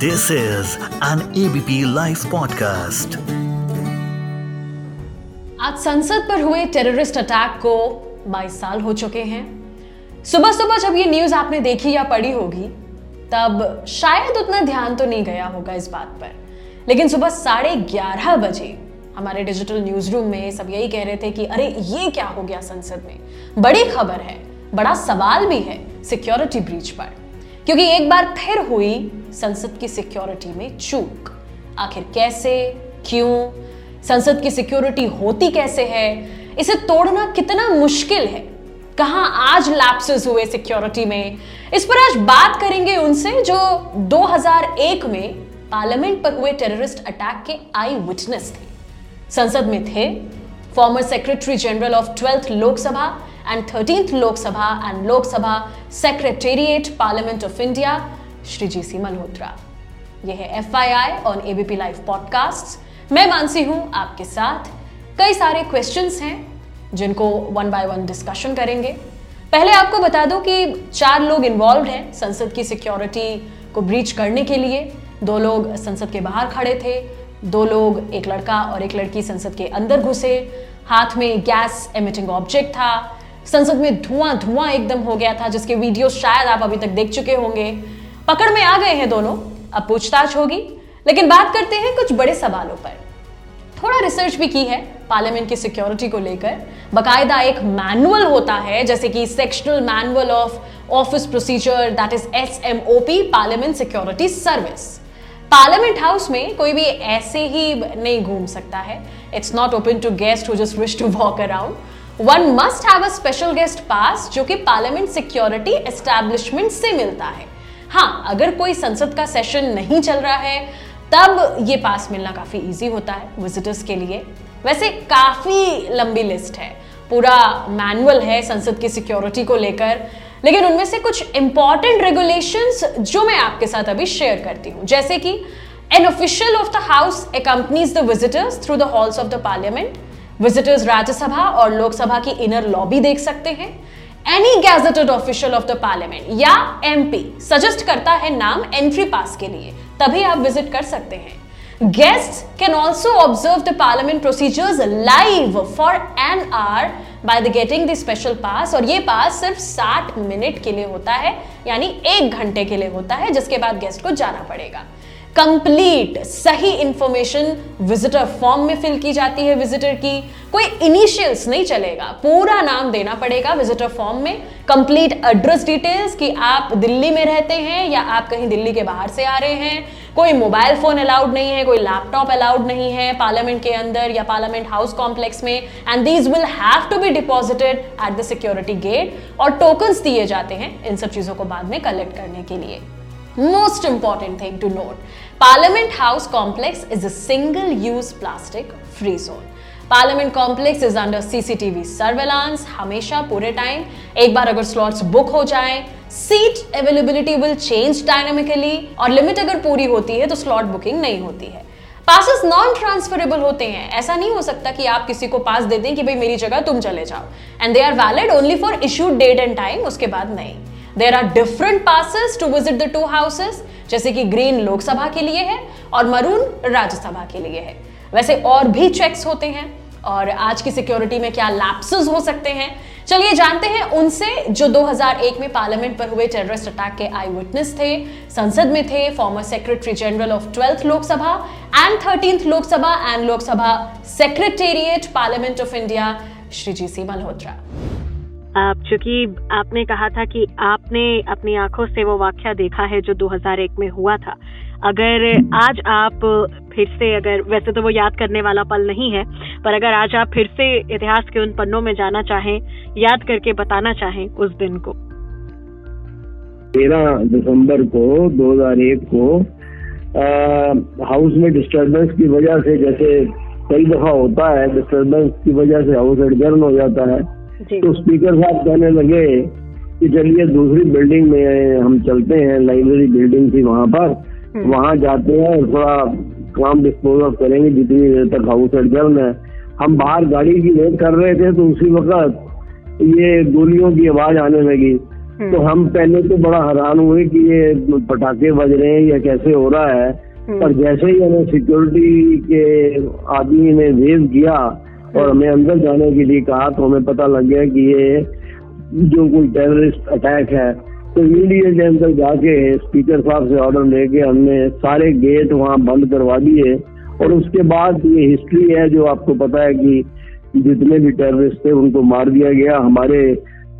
This is an ABP live podcast आज संसद पर हुए टेररिस्ट अटैक को 22 साल हो चुके हैं। सुबह सुबह जब ये न्यूज़ आपने देखी या पढ़ी होगी, तब शायद उतना ध्यान तो नहीं गया होगा इस बात पर। लेकिन सुबह साढ़े ग्यारह बजे हमारे डिजिटल न्यूज़ रूम में सब यही कह रहे थे कि, अरे, ये क्या हो गया संसद में? बड़ी खबर है, बड़ा सवाल भी है सिक्योरिटी ब्रीच पर। क्योंकि एक बार फिर हुई संसद की सिक्योरिटी में चूक। आखिर कैसे? क्यों? संसद की सिक्योरिटी होती कैसे है? इसे तोड़ना कितना मुश्किल है? कहाँ आज लैप्सेस हुए सिक्योरिटी में? इस पर आज बात करेंगे उनसे जो 2001 में पार्लियामेंट पर हुए टेररिस्ट अटैक के आई विटनेस थे। संसद में थे former secretary general of twelfth Lok Sabha and thirteenth Lok Sabha and Lok Sabha secretariat parliament of India Shri G C Malhotra यह है F I I on ABP live podcast मैं मानसी हूँ आपके साथ। कई सारे क्वेश्चंस हैं जिनको वन बाय वन डिस्कशन करेंगे। पहले आपको बता दूँ कि चार लोग इन्वॉल्व हैं संसद की सिक्योरिटी को ब्रीच करने के लिए। दो लोग संसद के बाहर खड़े थे। दो लोग, एक लड़का और एक लड़की संसद के अंदर घुसे। हाथ में गैस एमिटिंग ऑब्जेक्ट था। संसद में धुआँ धुआँ एकदम हो गया था, जिसके वीडियो शायद आप अभी तक देख चुके होंगे। पकड़ में आ गए हैं दोनों, अब पूछताछ होगी। लेकिन बात करते हैं कुछ बड़े सवालों पर। थोड़ा रिसर्च भी की है पार्लियामेंट की सिक्योरिटी को लेकर। बकायदा एक मैनुअल होता है, जैसे कि sectional manual of office procedure, that is S M O P parliament security service. Parliament house में कोई भी ऐसे ही नहीं घूम सकता है। It's not open to guest who just wish to walk around one must have a special guest pass जो कि पार्लियामेंट सिक्योरिटी एस्टैब्लिशमेंट से मिलता है। हाँ अगर कोई संसद का सेशन नहीं चल रहा है, तब ये पास मिलना काफ़ी इजी होता है विजिटर्स के लिए। वैसे काफ़ी लंबी लिस्ट है। पूरा मैनुअल है संसद की सिक्योरिटी को लेकर। लेकिन उनमें से कुछ इंपॉर्टेंट रेगुलेशंस जो मैं आपके साथ अभी शेयर करती हूँ। जैसे कि an official of the house accompanies the visitors through the halls of the parliament visitors Rajya Sabha और लोकसभा की इनर लॉबी देख सकते हैं। Any gazetted official of the parliament या एमपी सजेस्ट करता है नाम एंट्री पास के लिए, तभी आप विज़िट कर सकते हैं। Guest can also observe the parliament procedures live for an hour by the getting the special pass और ये पास सिर्फ़ 60 मिनट के लिए होता है, यानी एक घंटे के लिए होता है, जिसके बाद गेस्ट को जाना पड़ेगा। कंप्लीट सही इंफॉर्मेशन विजिटर फॉर्म में फिल की जाती है विजिटर की। कोई इनिशियल्स नहीं चलेगा। पूरा नाम देना पड़ेगा विजिटर फॉर्म में। कंप्लीट एड्रेस डिटेल्स कि आप दिल्ली में रहते हैं या आप कहीं दिल्ली के बाहर से आ रहे हैं। कोई मोबाइल फ़ोन अलाउड नहीं है, कोई लैपटॉप अलाउड नहीं है पार्लियामेंट के अंदर या पार्लियामेंट हाउस कॉम्प्लेक्स में। And these will have to be deposited at the security gate और टोकन्स दिए जाते हैं इन सब चीज़ों को बाद में कलेक्ट करने के लिए। Most important thing to note, Parliament House complex is a single use plastic free zone. Parliament complex is under CCTV surveillance हमेशा पूरे टाइम एक बार अगर स्लॉट्स बुक हो जाए seat availability will change dynamically और लिमिट अगर पूरी होती है तो स्लॉट बुकिंग नहीं होती है। पासेस नॉन ट्रांसफरेबल होते हैं। ऐसा नहीं हो सकता कि आप किसी को पास दे दें कि भाई मेरी जगह तुम चले जाओ। And they are valid only for issued date and time उसके बाद नहीं। There are different passes to visit the two houses जैसे कि ग्रीन लोकसभा के लिए है और मरून राज्यसभा के लिए है। वैसे और भी चेक्स होते हैं और आज की सिक्योरिटी में क्या लैप्सेस हो सकते हैं? चलिए जानते हैं उनसे जो 2001 में पार्लियामेंट पर हुए टेररिस्ट अटैक के आई विटनेस थे, संसद में थे former secretary general of twelfth Lok Sabha and thirteenth Lok Sabha and Lok Sabha secretariat parliament of India Shri G C Malhotra. आप, चूँकि आपने कहा था कि आपने अपनी आँखों से वो वाक्य देखा है जो 2001 में हुआ था। अगर आज आप फिर से, अगर, वैसे तो वो याद करने वाला पल नहीं है, पर अगर आज आप फिर से इतिहास के उन पन्नों में जाना चाहें, याद करके बताना चाहें उस दिन को। तेरह दिसंबर को 2001 को हाउस में डिस्टरबेंस की वजह से जैसे कई दफ़ा होता है डिस्टरबेंस की वजह से हाउस एडजर्न हो जाता है। तो स्पीकर साहब कहने लगे कि चलिए दूसरी बिल्डिंग में हम चलते हैं लाइब्रेरी बिल्डिंग थी वहाँ पर हम्म। वहाँ जाते हैं और थोड़ा काम डिस्पोज ऑफ़ करेंगे जितनी देर तक हाउस एडजर्न है हम बाहर गाड़ी की वेट कर रहे थे तो उसी वक्त ये गोलियों की आवाज़ आने लगी हम्म। तो हम पहले तो बड़ा हैरान हुए कि ये पटाखे बज रहे हैं या कैसे हो रहा है हम्म। पर जैसे ही हमें सिक्योरिटी के आदमी ने वेव किया और हमें अंदर जाने के लिए कहा तो हमें पता लग गया कि ये जो कोई टेररिस्ट अटैक है तो इमीडिएटली अंदर जाके स्पीकर साहब से ऑर्डर लेके हमने सारे गेट वहाँ बंद करवा दिए और उसके बाद ये हिस्ट्री है जो आपको पता है कि जितने भी टेररिस्ट थे उनको मार दिया गया। हमारे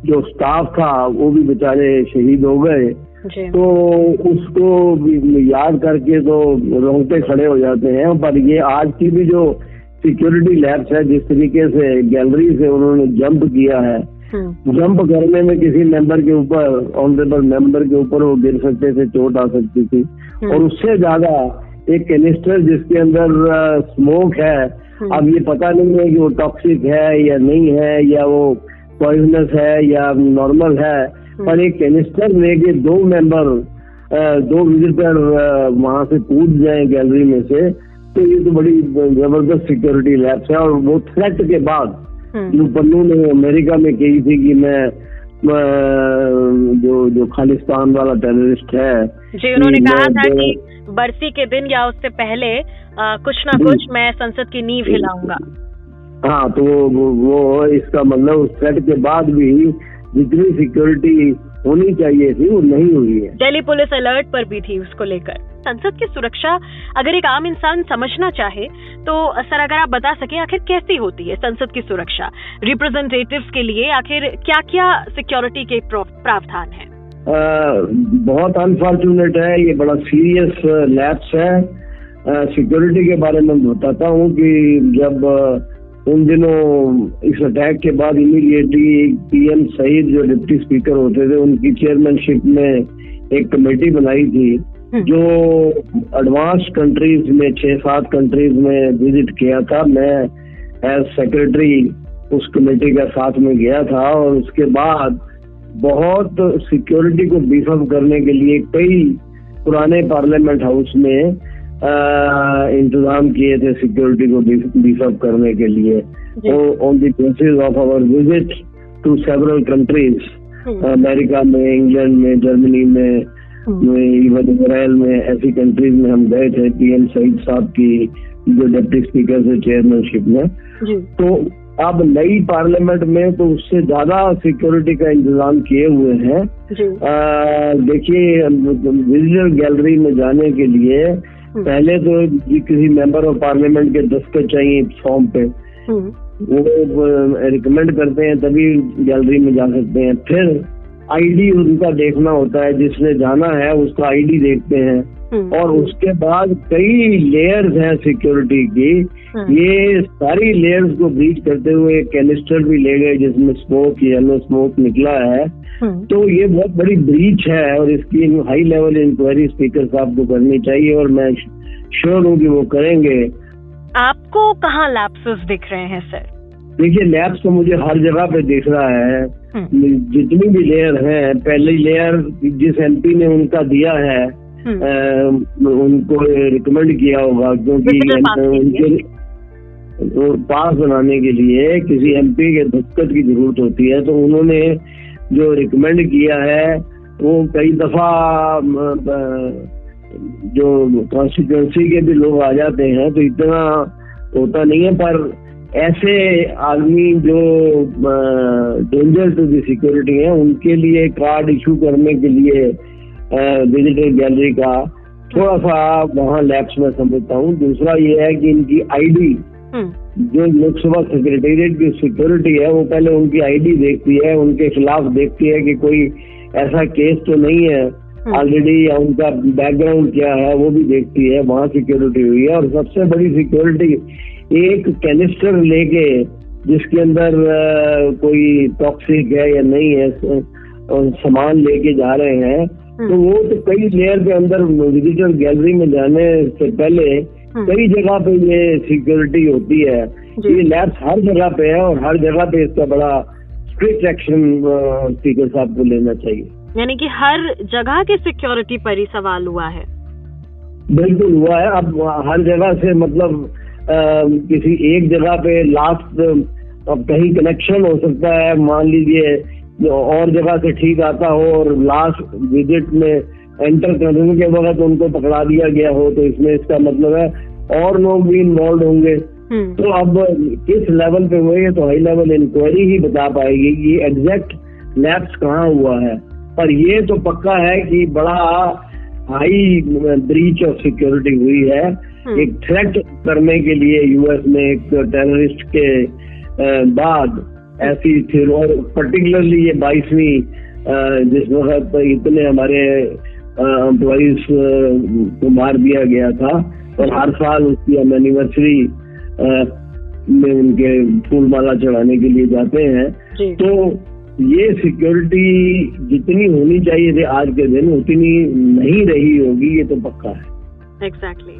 जो स्टाफ था वो भी बेचारे शहीद हो गए। तो उसको याद करके तो रोंगटे खड़े हो जाते हैं। पर ये आज की भी जो सिक्योरिटी लैब्स है जिस तरीके से गैलरी से उन्होंने जंप किया है। हम्म, जंप करने में किसी मेंबर के ऊपर ऑनरेबल मेंबर के ऊपर वो गिर सकते थे चोट आ सकती थी। और उससे ज़्यादा एक कैनिस्टर जिसके अंदर स्मोक है अब ये पता नहीं है कि वो टॉक्सिक है या नहीं है या वो पॉइजनस है या नॉर्मल है पर एक कैनिस्टर लेके दो मेंबर दो विजिटर वहाँ से कूद जाए गैलरी में से तो ये तो बड़ी ज़बरदस्त सिक्योरिटी लैब्स है और वो थ्रेट के बाद हम्म, जो पन्नू ने अमेरिका में कही थी कि मैं जो जो खालिस्तान वाला टेररिस्ट है जी उन्होंने कहा था कि बरसी के दिन या उससे पहले आ, कुछ ना कुछ मैं संसद की नींव हिलाऊँगा। हाँ तो वो, वो, वो इसका मतलब उस थ्रेट के बाद भी जितनी सिक्योरिटी होनी चाहिए थी वो नहीं हुई है। दिल्ली पुलिस अलर्ट पर भी थी उसको लेकर। संसद की सुरक्षा अगर एक आम इंसान समझना चाहे तो सर अगर आप बता सके आखिर कैसी होती है संसद की सुरक्षा? रिप्रेजेंटेटिव्स के लिए आखिर क्या क्या सिक्योरिटी के प्रावधान है? अ, बहुत अनफॉर्चुनेट है ये बड़ा सीरियस लैप्स है। सिक्योरिटी के बारे में बताता हूँ कि जब उन दिनों इस अटैक के बाद इमीडिएटली पीएम सईद जो डिप्टी स्पीकर होते थे उनकी चेयरमैनशिप में एक कमेटी बनाई थी जो एडवांस कंट्रीज़ में छह सात कंट्रीज़ में विज़िट किया था। मैं एज सेक्रेटरी उस कमेटी का साथ में गया था और उसके बाद बहुत सिक्योरिटी को बीफअप करने के लिए कई पुराने पार्लियामेंट हाउस में इंतज़ाम किए थे सिक्योरिटी को बीफअप करने के लिए। On the basis of our visit to several countries America में इंग्लैंड में जर्मनी में इवन इसराइल में ऐसी कंट्रीज़ में हम गए थे पीएम सईद साहब की जो डिप्टी स्पीकर से चेयरमैनशिप में। तो अब नई पार्लियामेंट में तो उससे ज़्यादा सिक्योरिटी का इंतज़ाम किए हुए हैं। देखिए विजिटर गैलरी में जाने के लिए पहले तो किसी मेंबर ऑफ़ पार्लियामेंट के दस्तखत चाहिए फॉर्म पे। हम्म, वो रिकमेंड करते हैं तभी गैलरी में जा सकते हैं। फिर आईडी उनका देखना होता है जिसने जाना है उसका आईडी देखते हैं। और उसके बाद कई लेयर्स हैं सिक्योरिटी की। हम्म, ये सारी लेयर्स को ब्रीच करते हुए एक कैनिस्टर भी ले गए जिसमें स्मोक येलो स्मोक निकला है। हम्म, तो ये बहुत बड़ी ब्रीच है और इसकी हाई लेवल इंक्वायरी स्पीकर साहब को करनी चाहिए और मैं श्योर हूँ कि वो करेंगे। आपको कहाँ लैप्सेस दिख रहे हैं सर देखिए लैब्स तो मुझे हर जगह पे दिख रहा है। हम्म, जितनी भी लेयर है पहली लेयर जिस एमपी ने उनका दिया है हम्म, उनको रिकमेंड किया होगा क्योंकि। उनके वो पास बनाने के लिए किसी एमपी के दस्तखत की ज़रूरत होती है तो उन्होंने जो रिकमेंड किया है वो कई दफ़ा जो कॉन्स्टिट्यूंसी के भी लोग आ जाते हैं तो इतना होता नहीं है पर ऐसे आदमी जो डेंजर टू द सिक्योरिटी है उनके लिए कार्ड इशू करने के लिए विजिटर गैलरी का थोड़ा सा वहाँ लैब्स में समझता हूँ। दूसरा ये है कि इनकी आईडी हम्म, जो लोकसभा सेक्रेटेरिएट की सिक्योरिटी है वो पहले उनकी आईडी देखती है उनके खिलाफ देखती है कि कोई ऐसा केस तो नहीं है। ऑलरेडी या उनका बैकग्राउंड क्या है वो भी देखती है वहाँ सिक्योरिटी हुई है। और सबसे बड़ी सिक्योरिटी एक कैनिस्टर लेके जिसके अंदर कोई टॉक्सिक है या नहीं है सामान लेके जा रहे हैं तो वो तो कई लेयर के अंदर विजिटर गैलरी में जाने से पहले कई जगह पे ये सिक्योरिटी होती है। ये लैब्स हर जगह पे है और हर जगह पे इसका बड़ा स्ट्रिक्ट एक्शन स्पीकर साहब को लेना चाहिए। यानी कि हर जगह की सिक्योरिटी पर ही सवाल हुआ है। बिल्कुल हुआ है। अब हर जगह से मतलब अ, किसी एक जगह पे लास्ट अब कहीं कनेक्शन हो सकता है। मान लीजिए और जगह से ठीक आता हो और लास्ट विज़िट में एंटर करने के वक्त उनको पकड़ा दिया गया हो तो इसमें इसका मतलब है और लोग भी इन्वॉल्व होंगे हम्म। तो अब किस लेवल पे हुए तो हाई लेवल इंक्वायरी ही बता पाएगी कि एग्जैक्ट लैब्स कहाँ हुआ है पर ये तो पक्का है कि बड़ा हाई ब्रीच ऑफ़ सिक्योरिटी हुई है हम्म। एक थ्रेट करने के लिए यूएस में एक टेररिस्ट के बाद ऐसी थी और पर्टिकुलरली ये बाईसवीं जिस वक्त इतने हमारे एम्प्लॉज को मार दिया गया था और हर साल उसकी हम एनिवर्सरी में उनके फूल माला चढ़ाने के लिए जाते हैं। तो ये सिक्योरिटी जितनी होनी चाहिए थी आज के दिन उतनी नहीं रही होगी ये तो पक्का है। Exactly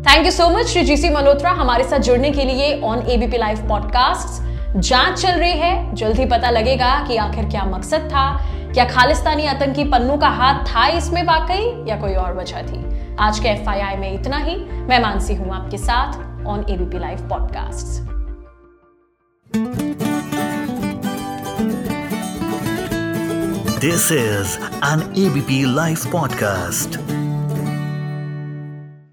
thank you so much Shri G C Malhotra हमारे साथ जुड़ने के लिए ऑन एबीपी लाइव पॉडकास्ट जाँच चल रही है। जल्द ही पता लगेगा कि आखिर क्या मकसद था, क्या खालिस्तानी आतंकी पन्नू का हाथ था इसमें वाकई या कोई और वजह थी। आज के एफ़ में इतना ही। मैं मानसी हूँ आपके साथ on ABP live podcast this is an ABP live podcast